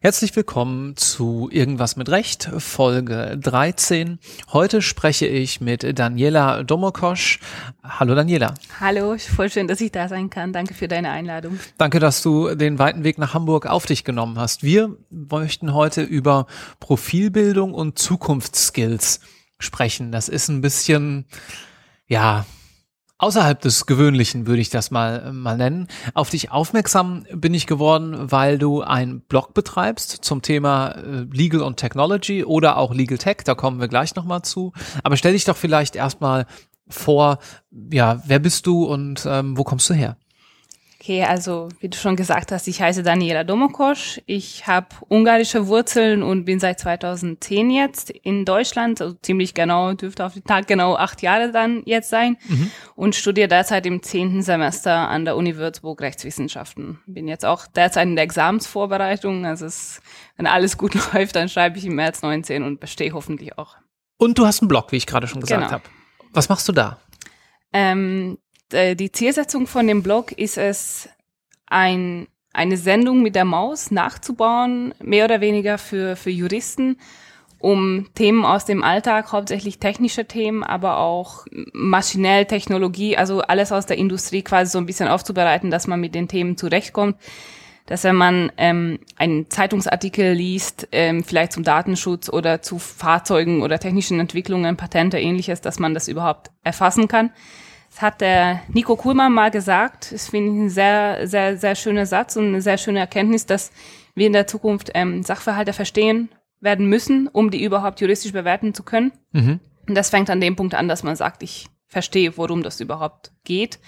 Herzlich willkommen zu Irgendwas mit Recht, Folge 13. Heute spreche ich mit Daniela Domokosch. Hallo Daniela. Hallo, voll schön, dass ich da sein kann. Danke für deine Einladung. Danke, dass du den weiten Weg nach Hamburg auf dich genommen hast. Wir möchten heute über Profilbildung und Zukunftsskills sprechen. Das ist ein bisschen, ja, außerhalb des Gewöhnlichen, würde ich das mal, mal nennen. Auf dich aufmerksam bin ich geworden, weil du einen Blog betreibst zum Thema äh, Legal und Technology oder auch Legal Tech, da kommen wir gleich nochmal zu. Aber stell dich doch vielleicht erstmal vor, ja, wer bist du und ähm, wo kommst du her? Okay, also wie du schon gesagt hast, ich heiße Daniela Domokosch. Ich habe ungarische Wurzeln und bin seit 2010 jetzt in Deutschland, also ziemlich genau, dürfte auf den Tag genau acht Jahre dann jetzt sein mhm. und studiere derzeit im zehnten Semester an der Uni Würzburg Rechtswissenschaften. Bin jetzt auch derzeit in der Examensvorbereitung, also es, wenn alles gut läuft, dann schreibe ich im März 19 und bestehe hoffentlich auch. Und du hast einen Blog, wie ich gerade schon gesagt genau. habe. Was machst du da? Ähm, äh, die Zielsetzung von dem Blog ist es, ein, eine Sendung mit der Maus nachzubauen, mehr oder weniger für, für Juristen, um Themen aus dem Alltag, hauptsächlich technische Themen, aber auch maschinell Technologie, also alles aus der Industrie quasi so ein bisschen aufzubereiten, dass man mit den Themen zurechtkommt. Dass wenn man ähm, einen Zeitungsartikel liest, ähm, vielleicht zum Datenschutz oder zu Fahrzeugen oder technischen Entwicklungen, Patente, ähnliches, dass man das überhaupt erfassen kann. Das hat der Nico Kuhlmann mal gesagt. Das finde ich ein sehr, sehr, sehr schöner Satz und eine sehr schöne Erkenntnis, dass wir in der Zukunft ähm, Sachverhalte verstehen werden müssen, um die überhaupt juristisch bewerten zu können. Mhm. Und das fängt an dem Punkt an, dass man sagt, ich verstehe, worum das überhaupt geht.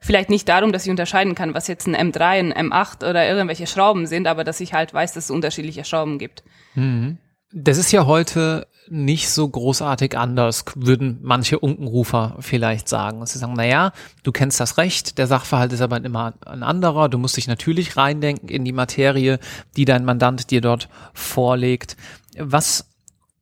Vielleicht nicht darum, dass ich unterscheiden kann, was jetzt ein M3, ein M8 oder irgendwelche Schrauben sind, aber dass ich halt weiß, dass es unterschiedliche Schrauben gibt. Mhm. Das ist ja heute nicht so großartig anders, würden manche Unkenrufer vielleicht sagen. Sie sagen, na ja, du kennst das Recht, der Sachverhalt ist aber immer ein anderer, du musst dich natürlich reindenken in die Materie, die dein Mandant dir dort vorlegt. Was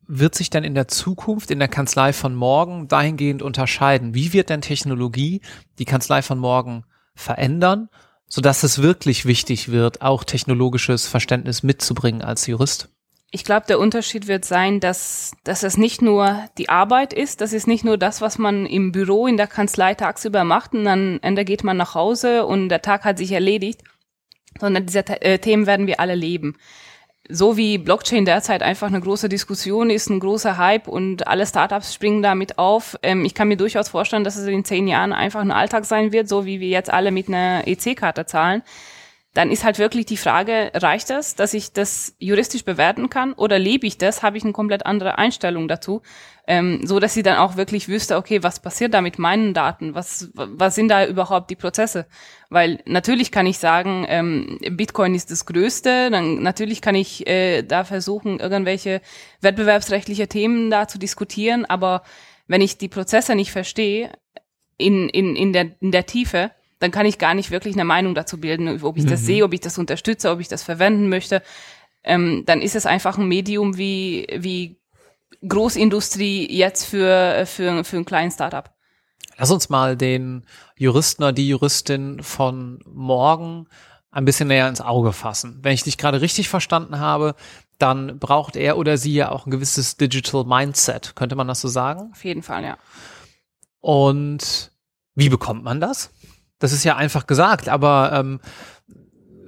wird sich denn in der Zukunft in der Kanzlei von morgen dahingehend unterscheiden? Wie wird denn Technologie die Kanzlei von morgen verändern, sodass es wirklich wichtig wird, auch technologisches Verständnis mitzubringen als Jurist? Ich glaube, der Unterschied wird sein, dass, dass es nicht nur die Arbeit ist, das ist nicht nur das, was man im Büro, in der Kanzlei tagsüber macht und dann Ende geht man nach Hause und der Tag hat sich erledigt, sondern diese äh, Themen werden wir alle leben. So wie Blockchain derzeit einfach eine große Diskussion ist, ein großer Hype und alle Startups springen damit auf. Ähm, ich kann mir durchaus vorstellen, dass es in zehn Jahren einfach ein Alltag sein wird, so wie wir jetzt alle mit einer EC-Karte zahlen dann ist halt wirklich die Frage, reicht das, dass ich das juristisch bewerten kann oder lebe ich das, habe ich eine komplett andere Einstellung dazu, ähm, so dass sie dann auch wirklich wüsste, okay, was passiert da mit meinen Daten, was, was sind da überhaupt die Prozesse? Weil natürlich kann ich sagen, ähm, Bitcoin ist das Größte, dann natürlich kann ich äh, da versuchen, irgendwelche wettbewerbsrechtliche Themen da zu diskutieren, aber wenn ich die Prozesse nicht verstehe, in, in, in, der, in der Tiefe, dann kann ich gar nicht wirklich eine Meinung dazu bilden, ob ich das mhm. sehe, ob ich das unterstütze, ob ich das verwenden möchte. Ähm, dann ist es einfach ein Medium wie, wie Großindustrie jetzt für, für, für einen kleinen Startup. Lass uns mal den Juristen oder die Juristin von morgen ein bisschen näher ins Auge fassen. Wenn ich dich gerade richtig verstanden habe, dann braucht er oder sie ja auch ein gewisses Digital Mindset. Könnte man das so sagen? Auf jeden Fall, ja. Und wie bekommt man das? Das ist ja einfach gesagt, aber ähm,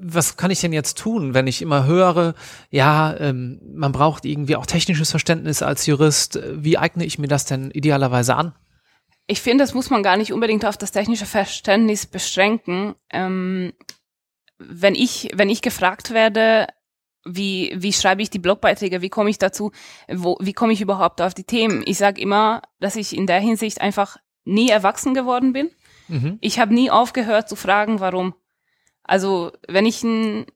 was kann ich denn jetzt tun, wenn ich immer höre, ja, ähm, man braucht irgendwie auch technisches Verständnis als Jurist. Wie eigne ich mir das denn idealerweise an? Ich finde, das muss man gar nicht unbedingt auf das technische Verständnis beschränken. Ähm, wenn ich, wenn ich gefragt werde, wie, wie schreibe ich die Blogbeiträge, wie komme ich dazu, wo, wie komme ich überhaupt auf die Themen? Ich sage immer, dass ich in der Hinsicht einfach nie erwachsen geworden bin. Mhm. Ich habe nie aufgehört zu fragen, warum. Also wenn ich ein,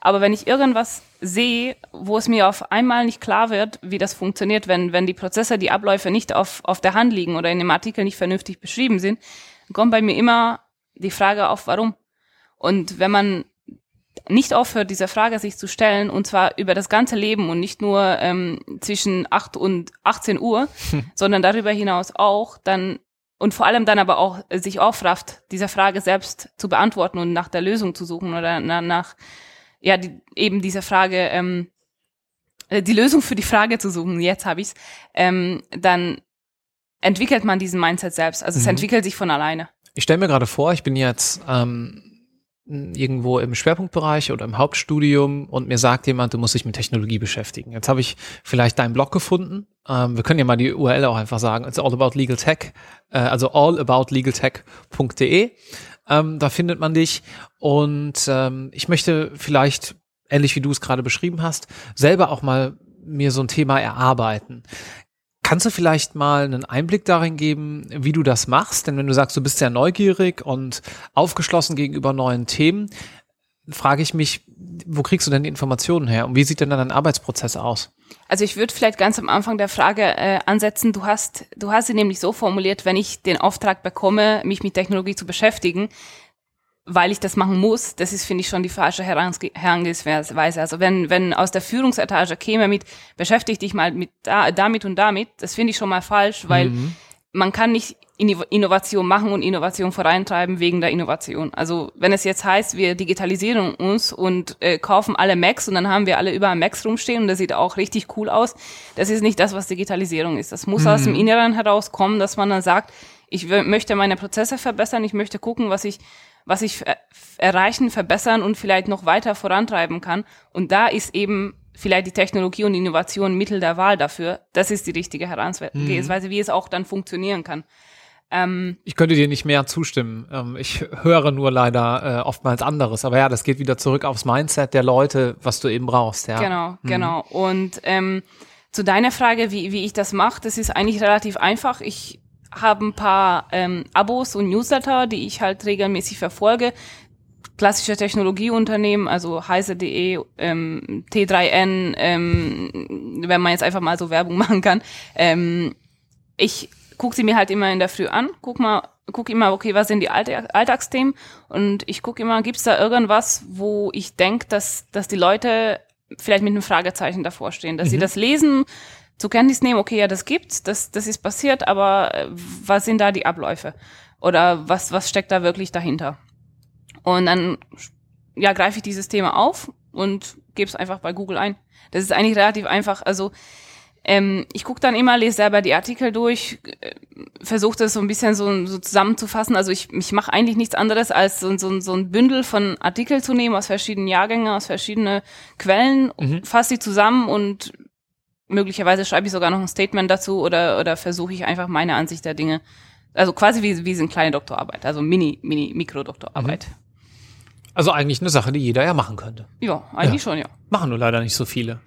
aber wenn ich irgendwas sehe, wo es mir auf einmal nicht klar wird, wie das funktioniert, wenn, wenn die Prozesse, die Abläufe nicht auf, auf der Hand liegen oder in dem Artikel nicht vernünftig beschrieben sind, kommt bei mir immer die Frage auf, warum. Und wenn man nicht aufhört, diese Frage sich zu stellen, und zwar über das ganze Leben und nicht nur ähm, zwischen 8 und 18 Uhr, hm. sondern darüber hinaus auch, dann und vor allem dann aber auch sich aufrafft, diese Frage selbst zu beantworten und nach der Lösung zu suchen oder na, nach, ja, die, eben diese Frage, ähm, äh, die Lösung für die Frage zu suchen, jetzt habe ich's, ähm, dann entwickelt man diesen Mindset selbst. Also es Mhm. entwickelt sich von alleine. Ich stelle mir gerade vor, ich bin jetzt ähm, irgendwo im Schwerpunktbereich oder im Hauptstudium und mir sagt jemand, du musst dich mit Technologie beschäftigen. Jetzt habe ich vielleicht deinen Blog gefunden. Ähm, wir können ja mal die URL auch einfach sagen. It's all about legal tech, äh, also allaboutlegaltech.de. Ähm, da findet man dich. Und ähm, ich möchte vielleicht, ähnlich wie du es gerade beschrieben hast, selber auch mal mir so ein Thema erarbeiten. Kannst du vielleicht mal einen Einblick darin geben, wie du das machst? Denn wenn du sagst, du bist sehr neugierig und aufgeschlossen gegenüber neuen Themen, frage ich mich, wo kriegst du denn die Informationen her? Und wie sieht denn dann dein Arbeitsprozess aus? Also ich würde vielleicht ganz am Anfang der Frage äh, ansetzen, du hast, du hast sie nämlich so formuliert, wenn ich den Auftrag bekomme, mich mit Technologie zu beschäftigen, weil ich das machen muss, das ist, finde ich, schon die falsche Herange- Herangehensweise. Also wenn, wenn aus der Führungsetage käme mit, beschäftige dich mal mit da, damit und damit, das finde ich schon mal falsch, weil man kann nicht Inno- Innovation machen und Innovation vorantreiben wegen der Innovation. Also wenn es jetzt heißt, wir digitalisieren uns und äh, kaufen alle Macs und dann haben wir alle überall Macs rumstehen und das sieht auch richtig cool aus, das ist nicht das, was Digitalisierung ist. Das muss aus dem Inneren herauskommen, dass man dann sagt, ich möchte meine Prozesse verbessern, ich möchte gucken, was ich was ich äh, erreichen, verbessern und vielleicht noch weiter vorantreiben kann. Und da ist eben vielleicht die Technologie und Innovation Mittel der Wahl dafür. Das ist die richtige Herangehensweise, wie es auch dann funktionieren kann. Ähm, Ich könnte dir nicht mehr zustimmen. Ähm, Ich höre nur leider äh, oftmals anderes. Aber ja, das geht wieder zurück aufs Mindset der Leute, was du eben brauchst. Ja. Genau, genau. Und ähm, zu deiner Frage, wie, wie ich das mache, das ist eigentlich relativ einfach. Ich habe ein paar ähm, Abos und Newsletter, die ich halt regelmäßig verfolge. Klassische Technologieunternehmen, also heise.de, ähm, T3N, ähm, wenn man jetzt einfach mal so Werbung machen kann. Ähm, ich gucke sie mir halt immer in der Früh an, guck mal, guck immer, okay, was sind die Alltag Alltagsthemen und ich gucke immer, gibt's da irgendwas, wo ich denke, dass, dass die Leute vielleicht mit einem Fragezeichen davor stehen, dass sie das lesen, zur Kenntnis nehmen, okay, ja, das gibt's, das, das ist passiert, aber äh, was sind da die Abläufe? Oder was, was steckt da wirklich dahinter? Und dann ja, greife ich dieses Thema auf und gebe es einfach bei Google ein. Das ist eigentlich relativ einfach. Also ähm, ich gucke dann immer, lese selber die Artikel durch, äh, versuche das so ein bisschen so, so zusammenzufassen. Also ich, ich mache eigentlich nichts anderes, als so, so, so ein Bündel von Artikel zu nehmen aus verschiedenen Jahrgängen, aus verschiedenen Quellen, Mhm. fasse sie zusammen und möglicherweise schreibe ich sogar noch ein Statement dazu oder, oder versuche ich einfach meine Ansicht der Dinge. Also quasi wie, wie so eine kleine Doktorarbeit, also Mini, Mini, Mikro-Doktorarbeit. Also eigentlich eine Sache, die jeder ja machen könnte. Ja, eigentlich schon, ja. Machen nur leider nicht so viele.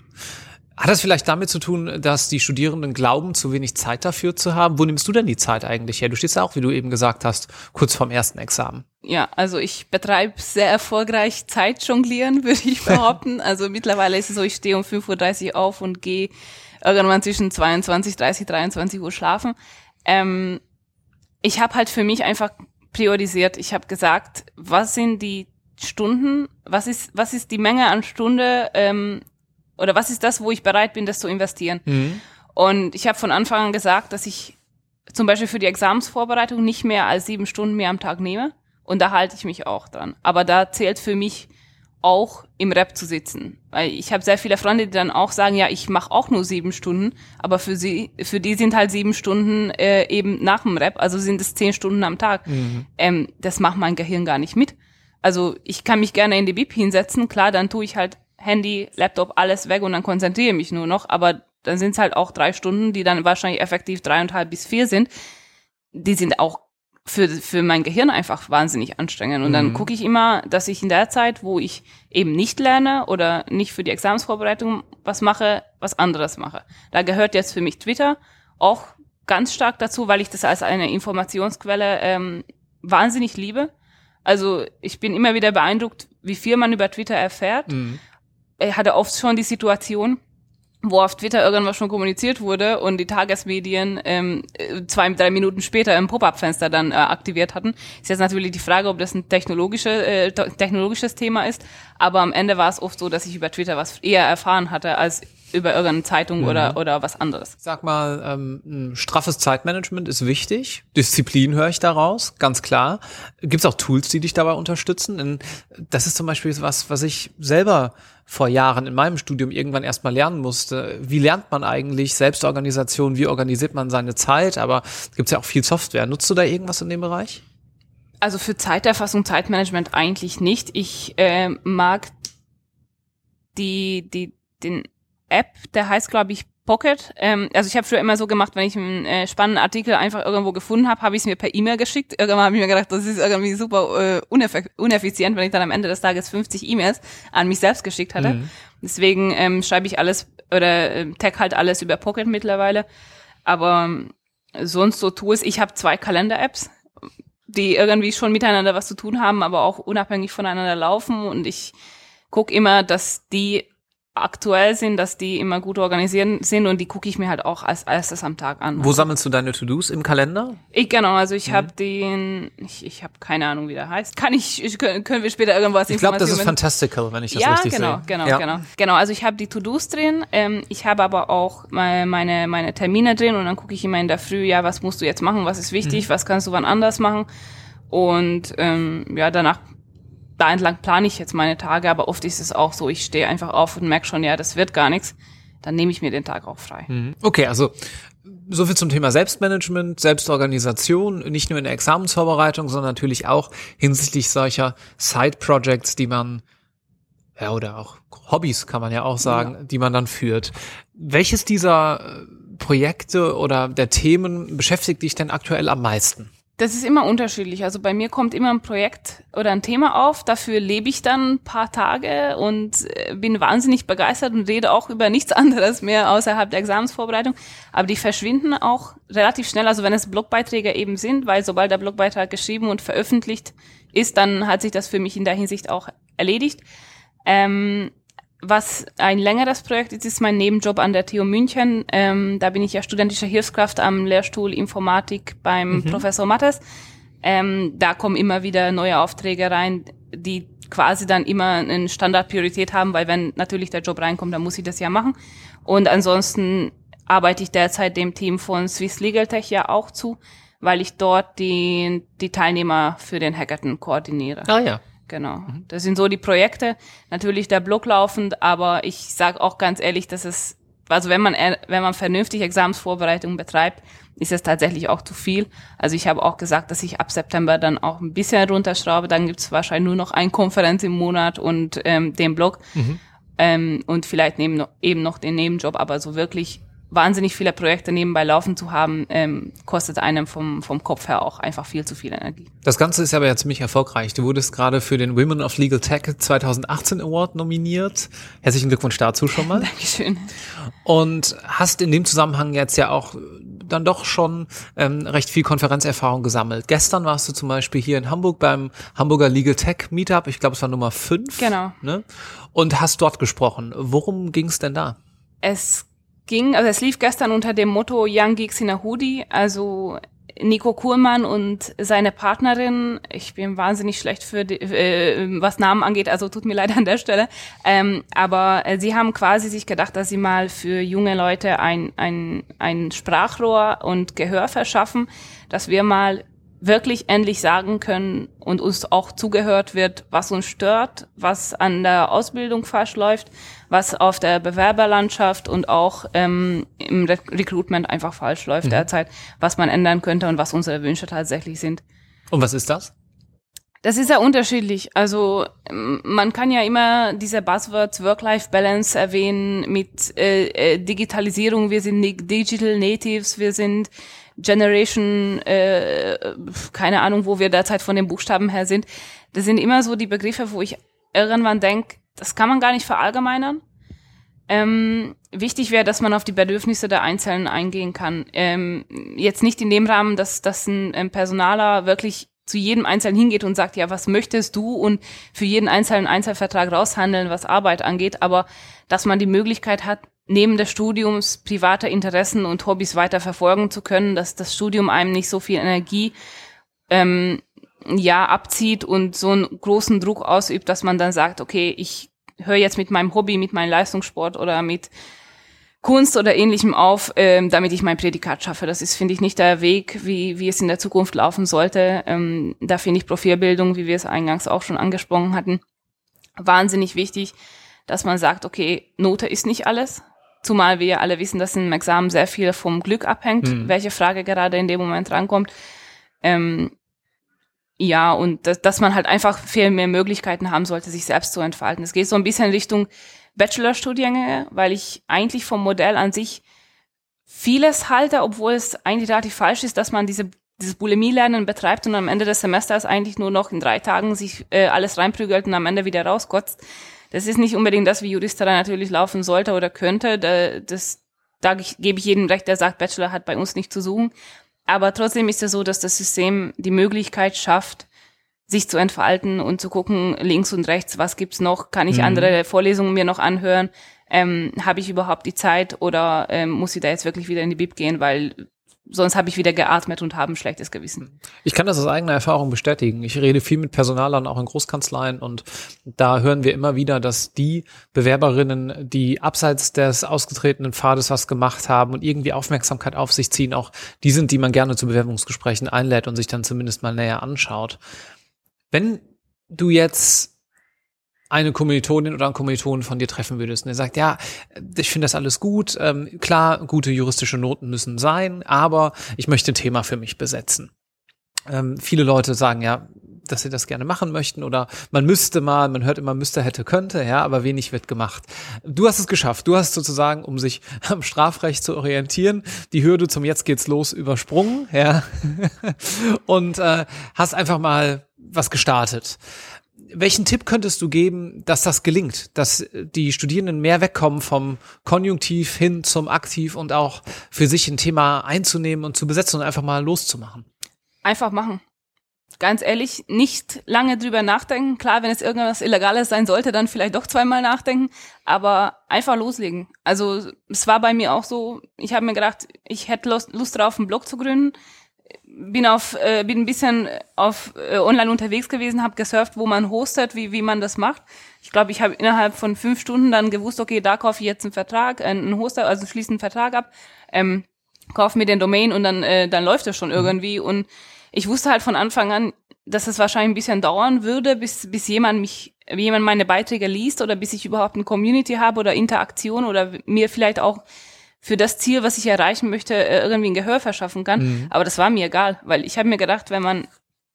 Hat das vielleicht damit zu tun, dass die Studierenden glauben, zu wenig Zeit dafür zu haben? Wo nimmst du denn die Zeit eigentlich her? Du stehst ja auch, wie du eben gesagt hast, kurz vorm ersten Examen. Ja, also ich betreibe sehr erfolgreich Zeitjonglieren, würde ich behaupten. also mittlerweile ist es so, ich stehe um 5.30 Uhr auf und gehe irgendwann zwischen 22, 30, 23 Uhr schlafen. Ähm, ich habe halt für mich einfach priorisiert. Ich habe gesagt, was sind die Stunden, was ist, was ist die Menge an Stunde ähm, oder was ist das, wo ich bereit bin, das zu investieren? Und ich habe von Anfang an gesagt, dass ich zum Beispiel für die Examensvorbereitung nicht mehr als sieben Stunden mehr am Tag nehme. Und da halte ich mich auch dran. Aber da zählt für mich auch im Rap zu sitzen. Weil ich habe sehr viele Freunde, die dann auch sagen, ja, ich mache auch nur sieben Stunden, aber für sie, für die sind halt sieben Stunden äh, eben nach dem Rap, also sind es zehn Stunden am Tag. Ähm, das macht mein Gehirn gar nicht mit. Also ich kann mich gerne in die Bib hinsetzen, klar, dann tue ich halt Handy, Laptop, alles weg und dann konzentriere mich nur noch, aber dann sind es halt auch drei Stunden, die dann wahrscheinlich effektiv dreieinhalb bis vier sind. Die sind auch für, für mein Gehirn einfach wahnsinnig anstrengend. Und dann gucke ich immer, dass ich in der Zeit, wo ich eben nicht lerne oder nicht für die Examensvorbereitung was mache, was anderes mache. Da gehört jetzt für mich Twitter auch ganz stark dazu, weil ich das als eine Informationsquelle ähm, wahnsinnig liebe. Also ich bin immer wieder beeindruckt, wie viel man über Twitter erfährt. Ich hatte oft schon die Situation, wo auf Twitter irgendwas schon kommuniziert wurde und die Tagesmedien ähm, zwei, drei Minuten später im Pop-up-Fenster dann äh, aktiviert hatten. Ist jetzt natürlich die Frage, ob das ein technologische, äh, technologisches Thema ist, aber am Ende war es oft so, dass ich über Twitter was eher erfahren hatte, als über irgendeine Zeitung Mhm. oder, oder was anderes. Sag mal, ähm, ein straffes Zeitmanagement ist wichtig. Disziplin höre ich daraus, ganz klar. Gibt es auch Tools, die dich dabei unterstützen? Denn das ist zum Beispiel was, was ich selber vor Jahren in meinem Studium irgendwann erstmal lernen musste. Wie lernt man eigentlich Selbstorganisation? Wie organisiert man seine Zeit? Aber gibt es ja auch viel Software. Nutzt du da irgendwas in dem Bereich? Also für Zeiterfassung, Zeitmanagement eigentlich nicht. Ich äh, mag die, die, den App, der heißt, glaube ich, Pocket. Ähm, also ich habe früher immer so gemacht, wenn ich einen äh, spannenden Artikel einfach irgendwo gefunden habe, habe ich es mir per E-Mail geschickt. Irgendwann habe ich mir gedacht, das ist irgendwie super äh, uneff uneffizient, wenn ich dann am Ende des Tages 50 E-Mails an mich selbst geschickt hatte. Mhm. Deswegen ähm, schreibe ich alles oder äh, tag halt alles über Pocket mittlerweile. Aber ähm, sonst so Tools, ich habe zwei Kalender-Apps, die irgendwie schon miteinander was zu tun haben, aber auch unabhängig voneinander laufen. Und ich gucke immer, dass die aktuell sind, dass die immer gut organisiert sind und die gucke ich mir halt auch als erstes am Tag an. Wo sammelst du deine To-Dos? Im Kalender? Ich genau, also ich Mhm. habe den, ich, ich habe keine Ahnung, wie der heißt. Kann ich, ich können, wir später irgendwas Ich glaube, das ist fantastical, wenn ich das ja, richtig genau, sehe. genau, ja. genau, genau. Also ich habe die To-Dos drin, ähm, ich habe aber auch meine, meine meine Termine drin und dann gucke ich immer in der Früh, ja, was musst du jetzt machen, was ist Mhm. wichtig, was kannst du wann anders machen und ähm, ja, danach da entlang plane ich jetzt meine Tage, aber oft ist es auch so, ich stehe einfach auf und merke schon, ja, das wird gar nichts, dann nehme ich mir den Tag auch frei. Mhm. Okay, also so viel zum Thema Selbstmanagement, Selbstorganisation, nicht nur in der Examensvorbereitung, sondern natürlich auch hinsichtlich solcher Side-Projects, die man, ja, oder auch Hobbys kann man ja auch sagen, die man dann führt. Welches dieser äh, Projekte oder der Themen beschäftigt dich denn aktuell am meisten? Das ist immer unterschiedlich. Also bei mir kommt immer ein Projekt oder ein Thema auf. Dafür lebe ich dann ein paar Tage und äh, bin wahnsinnig begeistert und rede auch über nichts anderes mehr außerhalb der Examensvorbereitung. Aber die verschwinden auch relativ schnell. Also wenn es Blogbeiträge eben sind, weil sobald der Blogbeitrag geschrieben und veröffentlicht ist, dann hat sich das für mich in der Hinsicht auch erledigt. Ähm, was ein längeres Projekt ist, ist mein Nebenjob an der TU München. Ähm, da bin ich ja studentische Hilfskraft am Lehrstuhl Informatik beim Professor Mattes. Ähm, da kommen immer wieder neue Aufträge rein, die quasi dann immer eine Standardpriorität haben, weil wenn natürlich der Job reinkommt, dann muss ich das ja machen. Und ansonsten arbeite ich derzeit dem Team von Swiss Legal Tech ja auch zu, weil ich dort die, die Teilnehmer für den Hackathon koordiniere. Ah ja. Genau. Das sind so die Projekte. Natürlich der Blog laufend, aber ich sage auch ganz ehrlich, dass es, also wenn man ehr- wenn man vernünftig Examensvorbereitung betreibt, ist es tatsächlich auch zu viel. Also ich habe auch gesagt, dass ich ab September dann auch ein bisschen runterschraube. Dann gibt's wahrscheinlich nur noch eine Konferenz im Monat und ähm, den Blog ähm, und vielleicht neben eben noch den Nebenjob. Aber so wirklich wahnsinnig viele Projekte nebenbei laufen zu haben, ähm, kostet einem vom, vom Kopf her auch einfach viel zu viel Energie. Das Ganze ist aber ja ziemlich erfolgreich. Du wurdest gerade für den Women of Legal Tech 2018 Award nominiert. Herzlichen Glückwunsch dazu schon mal. Dankeschön. Und hast in dem Zusammenhang jetzt ja auch dann doch schon ähm, recht viel Konferenzerfahrung gesammelt. Gestern warst du zum Beispiel hier in Hamburg beim Hamburger Legal Tech Meetup. Ich glaube, es war Nummer 5. Genau. Ne? Und hast dort gesprochen. Worum ging es denn da? Es ging, also es lief gestern unter dem Motto Young Geeks in a Hoodie, also Nico Kuhlmann und seine Partnerin, ich bin wahnsinnig schlecht für die, äh, was Namen angeht, also tut mir leid an der Stelle, ähm, aber äh, sie haben quasi sich gedacht, dass sie mal für junge Leute ein, ein, ein Sprachrohr und Gehör verschaffen, dass wir mal wirklich endlich sagen können und uns auch zugehört wird, was uns stört, was an der Ausbildung falsch läuft, was auf der Bewerberlandschaft und auch ähm, im Re Recruitment einfach falsch läuft derzeit, was man ändern könnte und was unsere Wünsche tatsächlich sind. Und was ist das? Das ist ja unterschiedlich. Also ähm, man kann ja immer diese Buzzwords Work-Life-Balance erwähnen mit äh, äh, Digitalisierung. Wir sind Digital Natives, wir sind Generation, äh, keine Ahnung, wo wir derzeit von den Buchstaben her sind. Das sind immer so die Begriffe, wo ich irgendwann denke, das kann man gar nicht verallgemeinern. Ähm, wichtig wäre, dass man auf die Bedürfnisse der Einzelnen eingehen kann. Ähm, jetzt nicht in dem Rahmen, dass, dass ein ähm, Personaler wirklich zu jedem Einzelnen hingeht und sagt, ja, was möchtest du und für jeden einzelnen Einzelvertrag raushandeln, was Arbeit angeht, aber dass man die Möglichkeit hat, neben des Studiums private Interessen und Hobbys weiter verfolgen zu können, dass das Studium einem nicht so viel Energie ähm, ja abzieht und so einen großen Druck ausübt, dass man dann sagt, okay, ich höre jetzt mit meinem Hobby, mit meinem Leistungssport oder mit Kunst oder ähnlichem auf, ähm, damit ich mein Prädikat schaffe. Das ist, finde ich, nicht der Weg, wie, wie es in der Zukunft laufen sollte. Ähm, da finde ich Profilbildung, wie wir es eingangs auch schon angesprochen hatten, wahnsinnig wichtig, dass man sagt, okay, Note ist nicht alles. Zumal wir alle wissen, dass im Examen sehr viel vom Glück abhängt, mhm. welche Frage gerade in dem Moment rankommt. Ähm, ja, und dass, dass man halt einfach viel mehr Möglichkeiten haben sollte, sich selbst zu entfalten. Es geht so ein bisschen Richtung Bachelorstudiengänge, weil ich eigentlich vom Modell an sich vieles halte, obwohl es eigentlich relativ falsch ist, dass man diese dieses Bulimie-Lernen betreibt und am Ende des Semesters eigentlich nur noch in drei Tagen sich äh, alles reinprügelt und am Ende wieder rauskotzt. Das ist nicht unbedingt das, wie Juristerei natürlich laufen sollte oder könnte. Da, das, da gebe ich jedem recht, der sagt, Bachelor hat bei uns nicht zu suchen. Aber trotzdem ist es so, dass das System die Möglichkeit schafft, sich zu entfalten und zu gucken, links und rechts, was gibt's noch? Kann ich mhm. andere Vorlesungen mir noch anhören? Ähm, Habe ich überhaupt die Zeit oder ähm, muss ich da jetzt wirklich wieder in die Bib gehen, weil sonst habe ich wieder geatmet und habe ein schlechtes Gewissen. Ich kann das aus eigener Erfahrung bestätigen. Ich rede viel mit Personalern, auch in Großkanzleien und da hören wir immer wieder, dass die Bewerberinnen, die abseits des ausgetretenen Pfades was gemacht haben und irgendwie Aufmerksamkeit auf sich ziehen, auch die sind, die man gerne zu Bewerbungsgesprächen einlädt und sich dann zumindest mal näher anschaut. Wenn du jetzt eine Kommilitonin oder einen Kommilitonen von dir treffen würdest und der sagt, ja, ich finde das alles gut, ähm, klar, gute juristische Noten müssen sein, aber ich möchte ein Thema für mich besetzen. Ähm, viele Leute sagen ja, dass sie das gerne machen möchten oder man müsste mal, man hört immer müsste, hätte, könnte, ja, aber wenig wird gemacht. Du hast es geschafft. Du hast sozusagen, um sich am Strafrecht zu orientieren, die Hürde zum Jetzt geht's los übersprungen, ja, und äh, hast einfach mal was gestartet. Welchen Tipp könntest du geben, dass das gelingt, dass die Studierenden mehr wegkommen vom Konjunktiv hin zum Aktiv und auch für sich ein Thema einzunehmen und zu besetzen und einfach mal loszumachen? Einfach machen. Ganz ehrlich, nicht lange drüber nachdenken. Klar, wenn es irgendwas Illegales sein sollte, dann vielleicht doch zweimal nachdenken, aber einfach loslegen. Also es war bei mir auch so, ich habe mir gedacht, ich hätte Lust, Lust drauf, einen Blog zu gründen bin auf äh, bin ein bisschen auf äh, online unterwegs gewesen, habe gesurft, wo man hostet, wie wie man das macht. Ich glaube, ich habe innerhalb von fünf Stunden dann gewusst, okay, da kaufe ich jetzt einen Vertrag, äh, einen Hoster, also schließe einen Vertrag ab, ähm, kaufe mir den Domain und dann äh, dann läuft das schon mhm. irgendwie. Und ich wusste halt von Anfang an, dass es wahrscheinlich ein bisschen dauern würde, bis bis jemand mich jemand meine Beiträge liest oder bis ich überhaupt eine Community habe oder Interaktion oder mir vielleicht auch für das Ziel, was ich erreichen möchte, äh, irgendwie ein Gehör verschaffen kann. Mhm. Aber das war mir egal, weil ich habe mir gedacht, wenn man,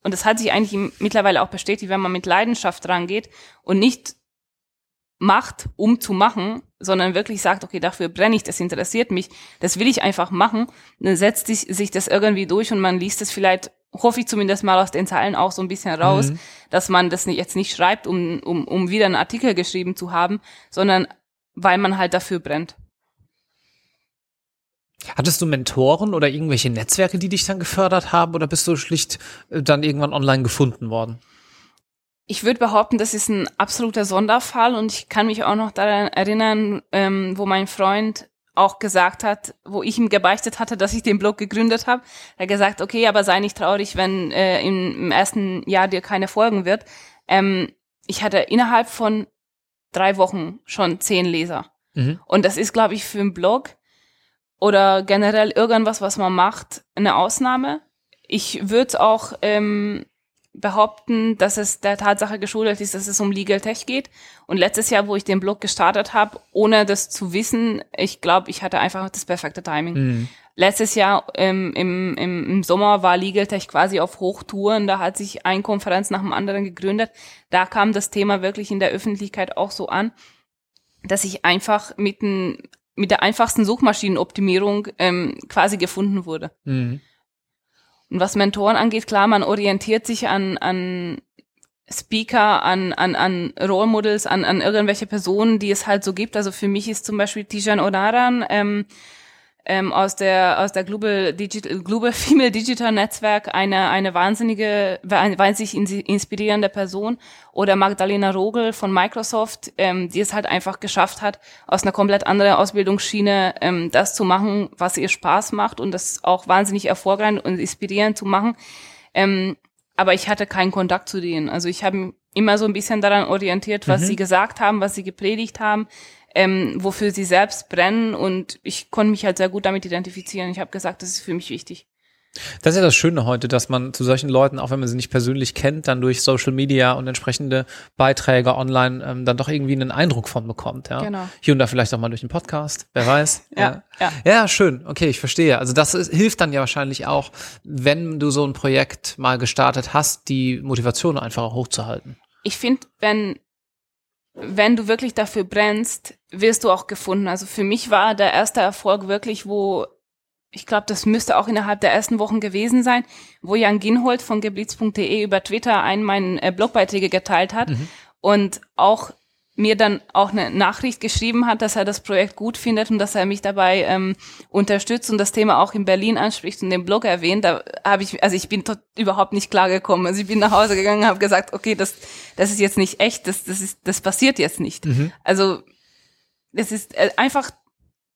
und das hat sich eigentlich mittlerweile auch bestätigt, wenn man mit Leidenschaft rangeht und nicht macht, um zu machen, sondern wirklich sagt, okay, dafür brenne ich, das interessiert mich, das will ich einfach machen, dann setzt sich, sich das irgendwie durch und man liest es vielleicht, hoffe ich zumindest mal aus den Zeilen auch so ein bisschen raus, mhm. dass man das jetzt nicht schreibt, um, um, um wieder einen Artikel geschrieben zu haben, sondern weil man halt dafür brennt. Hattest du Mentoren oder irgendwelche Netzwerke, die dich dann gefördert haben oder bist du schlicht äh, dann irgendwann online gefunden worden? Ich würde behaupten, das ist ein absoluter Sonderfall und ich kann mich auch noch daran erinnern, ähm, wo mein Freund auch gesagt hat, wo ich ihm gebeichtet hatte, dass ich den Blog gegründet habe. Er hat gesagt, okay, aber sei nicht traurig, wenn äh, im, im, ersten Jahr dir keine folgen wird. Ähm, ich hatte innerhalb von drei Wochen schon zehn Leser. Mhm. Und das ist, glaube ich, für einen Blog oder generell irgendwas, was man macht, eine Ausnahme. Ich würde auch ähm, behaupten, dass es der Tatsache geschuldet ist, dass es um Legal Tech geht. Und letztes Jahr, wo ich den Blog gestartet habe, ohne das zu wissen, ich glaube, ich hatte einfach das perfekte Timing. Mhm. Letztes Jahr ähm, im, im, im Sommer war Legal Tech quasi auf Hochtouren. Da hat sich ein Konferenz nach dem anderen gegründet. Da kam das Thema wirklich in der Öffentlichkeit auch so an, dass ich einfach mit ein mit der einfachsten Suchmaschinenoptimierung ähm, quasi gefunden wurde. Mhm. Und was Mentoren angeht, klar, man orientiert sich an, an Speaker, an, an, an Role Models, an, an irgendwelche Personen, die es halt so gibt. Also für mich ist zum Beispiel Tijan Onaran ähm, ähm, aus der aus der Global Digital Global Female Digital Netzwerk eine eine wahnsinnige wahnsinnig inspirierende Person oder Magdalena Rogel von Microsoft, ähm, die es halt einfach geschafft hat aus einer komplett anderen Ausbildungsschiene ähm, das zu machen, was ihr Spaß macht und das auch wahnsinnig erfolgreich und inspirierend zu machen. Ähm, aber ich hatte keinen Kontakt zu denen. Also ich habe immer so ein bisschen daran orientiert, was mhm. sie gesagt haben, was sie gepredigt haben, ähm, wofür sie selbst brennen. Und ich konnte mich halt sehr gut damit identifizieren. Ich habe gesagt, das ist für mich wichtig. Das ist ja das Schöne heute, dass man zu solchen Leuten, auch wenn man sie nicht persönlich kennt, dann durch Social Media und entsprechende Beiträge online ähm, dann doch irgendwie einen Eindruck von bekommt. Ja? Genau. Hier und da vielleicht auch mal durch den Podcast, wer weiß. Ja, ja. ja, schön. Okay, ich verstehe. Also das ist, hilft dann ja wahrscheinlich auch, wenn du so ein Projekt mal gestartet hast, die Motivation einfach auch hochzuhalten. Ich finde, wenn wenn du wirklich dafür brennst, wirst du auch gefunden. Also für mich war der erste Erfolg wirklich, wo ich glaube, das müsste auch innerhalb der ersten Wochen gewesen sein, wo Jan Ginhold von geblitz.de über Twitter einen meinen äh, Blogbeiträge geteilt hat mhm. und auch mir dann auch eine Nachricht geschrieben hat, dass er das Projekt gut findet und dass er mich dabei ähm, unterstützt und das Thema auch in Berlin anspricht und den Blog erwähnt. Da habe ich, also ich bin dort überhaupt nicht klargekommen. Also ich bin nach Hause gegangen, habe gesagt, okay, das, das ist jetzt nicht echt, das, das ist, das passiert jetzt nicht. Mhm. Also es ist äh, einfach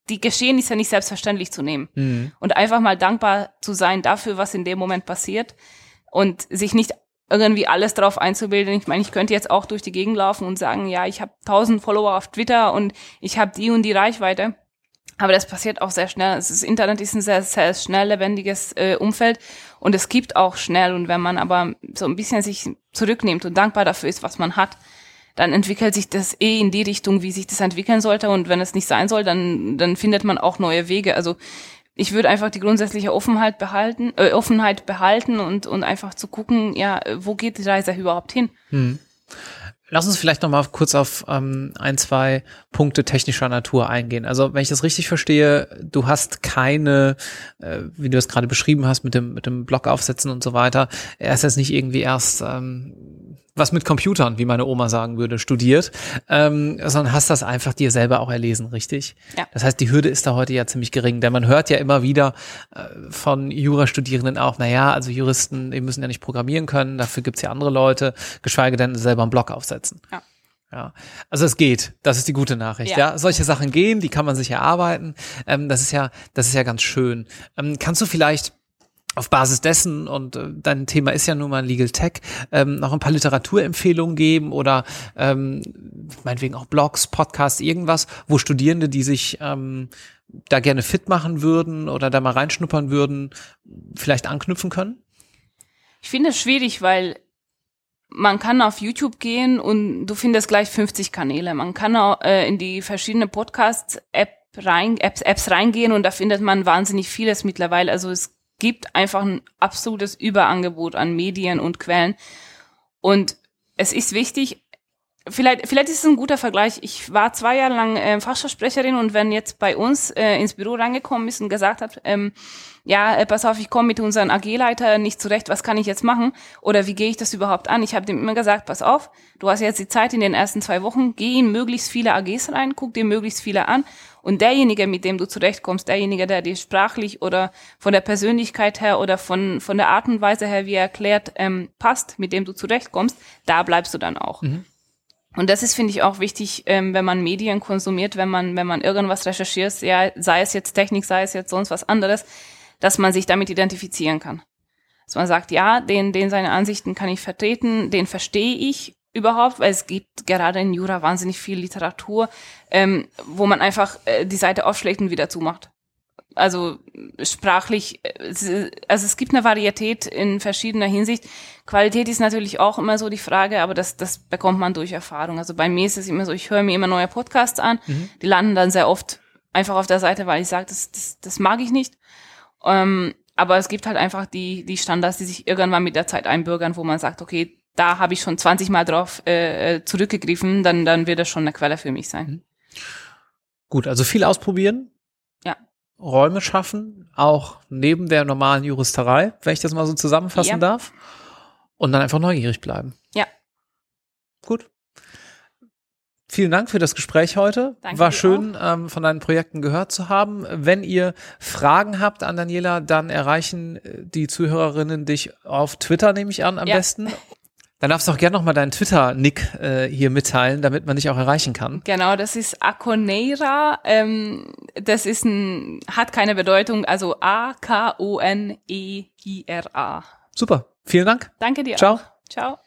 die Geschehnisse nicht selbstverständlich zu nehmen mhm. und einfach mal dankbar zu sein dafür, was in dem Moment passiert und sich nicht irgendwie alles drauf einzubilden. Ich meine, ich könnte jetzt auch durch die Gegend laufen und sagen, ja, ich habe tausend Follower auf Twitter und ich habe die und die Reichweite. Aber das passiert auch sehr schnell. Das Internet ist ein sehr, sehr schnell lebendiges äh, Umfeld und es gibt auch schnell. Und wenn man aber so ein bisschen sich zurücknimmt und dankbar dafür ist, was man hat, dann entwickelt sich das eh in die Richtung, wie sich das entwickeln sollte. Und wenn es nicht sein soll, dann, dann findet man auch neue Wege. Also ich würde einfach die grundsätzliche Offenheit behalten, äh, Offenheit behalten und, und einfach zu gucken, ja, wo geht die Reise überhaupt hin? Hm. Lass uns vielleicht noch mal kurz auf ähm, ein, zwei Punkte technischer Natur eingehen. Also wenn ich das richtig verstehe, du hast keine, äh, wie du es gerade beschrieben hast, mit dem, mit dem Blog aufsetzen und so weiter, er ist jetzt nicht irgendwie erst ähm, was mit Computern, wie meine Oma sagen würde, studiert, ähm, sondern hast das einfach dir selber auch erlesen, richtig? Ja. Das heißt, die Hürde ist da heute ja ziemlich gering, denn man hört ja immer wieder äh, von Jurastudierenden auch, na ja, also Juristen, die müssen ja nicht programmieren können, dafür gibt's ja andere Leute, geschweige denn selber einen Blog aufsetzen. Ja. Ja, also es geht. Das ist die gute Nachricht. Ja, ja? solche Sachen gehen, die kann man sich erarbeiten. Ähm, das ist ja, das ist ja ganz schön. Ähm, kannst du vielleicht auf Basis dessen, und äh, dein Thema ist ja nun mal Legal Tech, ähm, noch ein paar Literaturempfehlungen geben oder ähm, meinetwegen auch Blogs, Podcasts, irgendwas, wo Studierende, die sich ähm, da gerne fit machen würden oder da mal reinschnuppern würden, vielleicht anknüpfen können? Ich finde es schwierig, weil man kann auf YouTube gehen und du findest gleich 50 Kanäle. Man kann auch äh, in die verschiedenen Podcast-App rein, Apps, Apps reingehen und da findet man wahnsinnig vieles mittlerweile. Also es gibt einfach ein absolutes Überangebot an Medien und Quellen. Und es ist wichtig, vielleicht, vielleicht ist es ein guter Vergleich. Ich war zwei Jahre lang äh, Fachsprecherin und wenn jetzt bei uns äh, ins Büro reingekommen ist und gesagt hat, ähm, ja, äh, pass auf, ich komme mit unserem AG-Leiter nicht zurecht, was kann ich jetzt machen? Oder wie gehe ich das überhaupt an? Ich habe dem immer gesagt, pass auf, du hast jetzt die Zeit in den ersten zwei Wochen, geh in möglichst viele AGs rein, guck dir möglichst viele an und derjenige, mit dem du zurechtkommst, derjenige, der dir sprachlich oder von der Persönlichkeit her oder von, von der Art und Weise her, wie er erklärt, ähm, passt, mit dem du zurechtkommst, da bleibst du dann auch. Mhm. Und das ist, finde ich, auch wichtig, ähm, wenn man Medien konsumiert, wenn man, wenn man irgendwas recherchiert, ja, sei es jetzt Technik, sei es jetzt sonst was anderes, dass man sich damit identifizieren kann. Dass man sagt, ja, den, den seine Ansichten kann ich vertreten, den verstehe ich überhaupt, weil es gibt gerade in Jura wahnsinnig viel Literatur, ähm, wo man einfach äh, die Seite aufschlägt und wieder zumacht. Also sprachlich, äh, also es gibt eine Varietät in verschiedener Hinsicht. Qualität ist natürlich auch immer so die Frage, aber das, das bekommt man durch Erfahrung. Also bei mir ist es immer so, ich höre mir immer neue Podcasts an, mhm. die landen dann sehr oft einfach auf der Seite, weil ich sage, das, das, das mag ich nicht. Ähm, aber es gibt halt einfach die, die Standards, die sich irgendwann mit der Zeit einbürgern, wo man sagt, okay, da habe ich schon 20 Mal drauf äh, äh, zurückgegriffen, dann, dann wird das schon eine Quelle für mich sein. Mhm. Gut, also viel ausprobieren. Ja. Räume schaffen, auch neben der normalen Juristerei, wenn ich das mal so zusammenfassen ja. darf. Und dann einfach neugierig bleiben. Ja. Gut. Vielen Dank für das Gespräch heute. Danke War schön, ähm, von deinen Projekten gehört zu haben. Wenn ihr Fragen habt an Daniela, dann erreichen äh, die Zuhörerinnen dich auf Twitter, nehme ich an, am ja. besten. Dann darfst du auch gerne nochmal deinen Twitter-Nick äh, hier mitteilen, damit man dich auch erreichen kann. Genau, das ist Akoneira. Ähm, das ist ein, hat keine Bedeutung, also A-K-O-N-E-I-R-A. Super, vielen Dank. Danke dir Ciao. Auch. Ciao.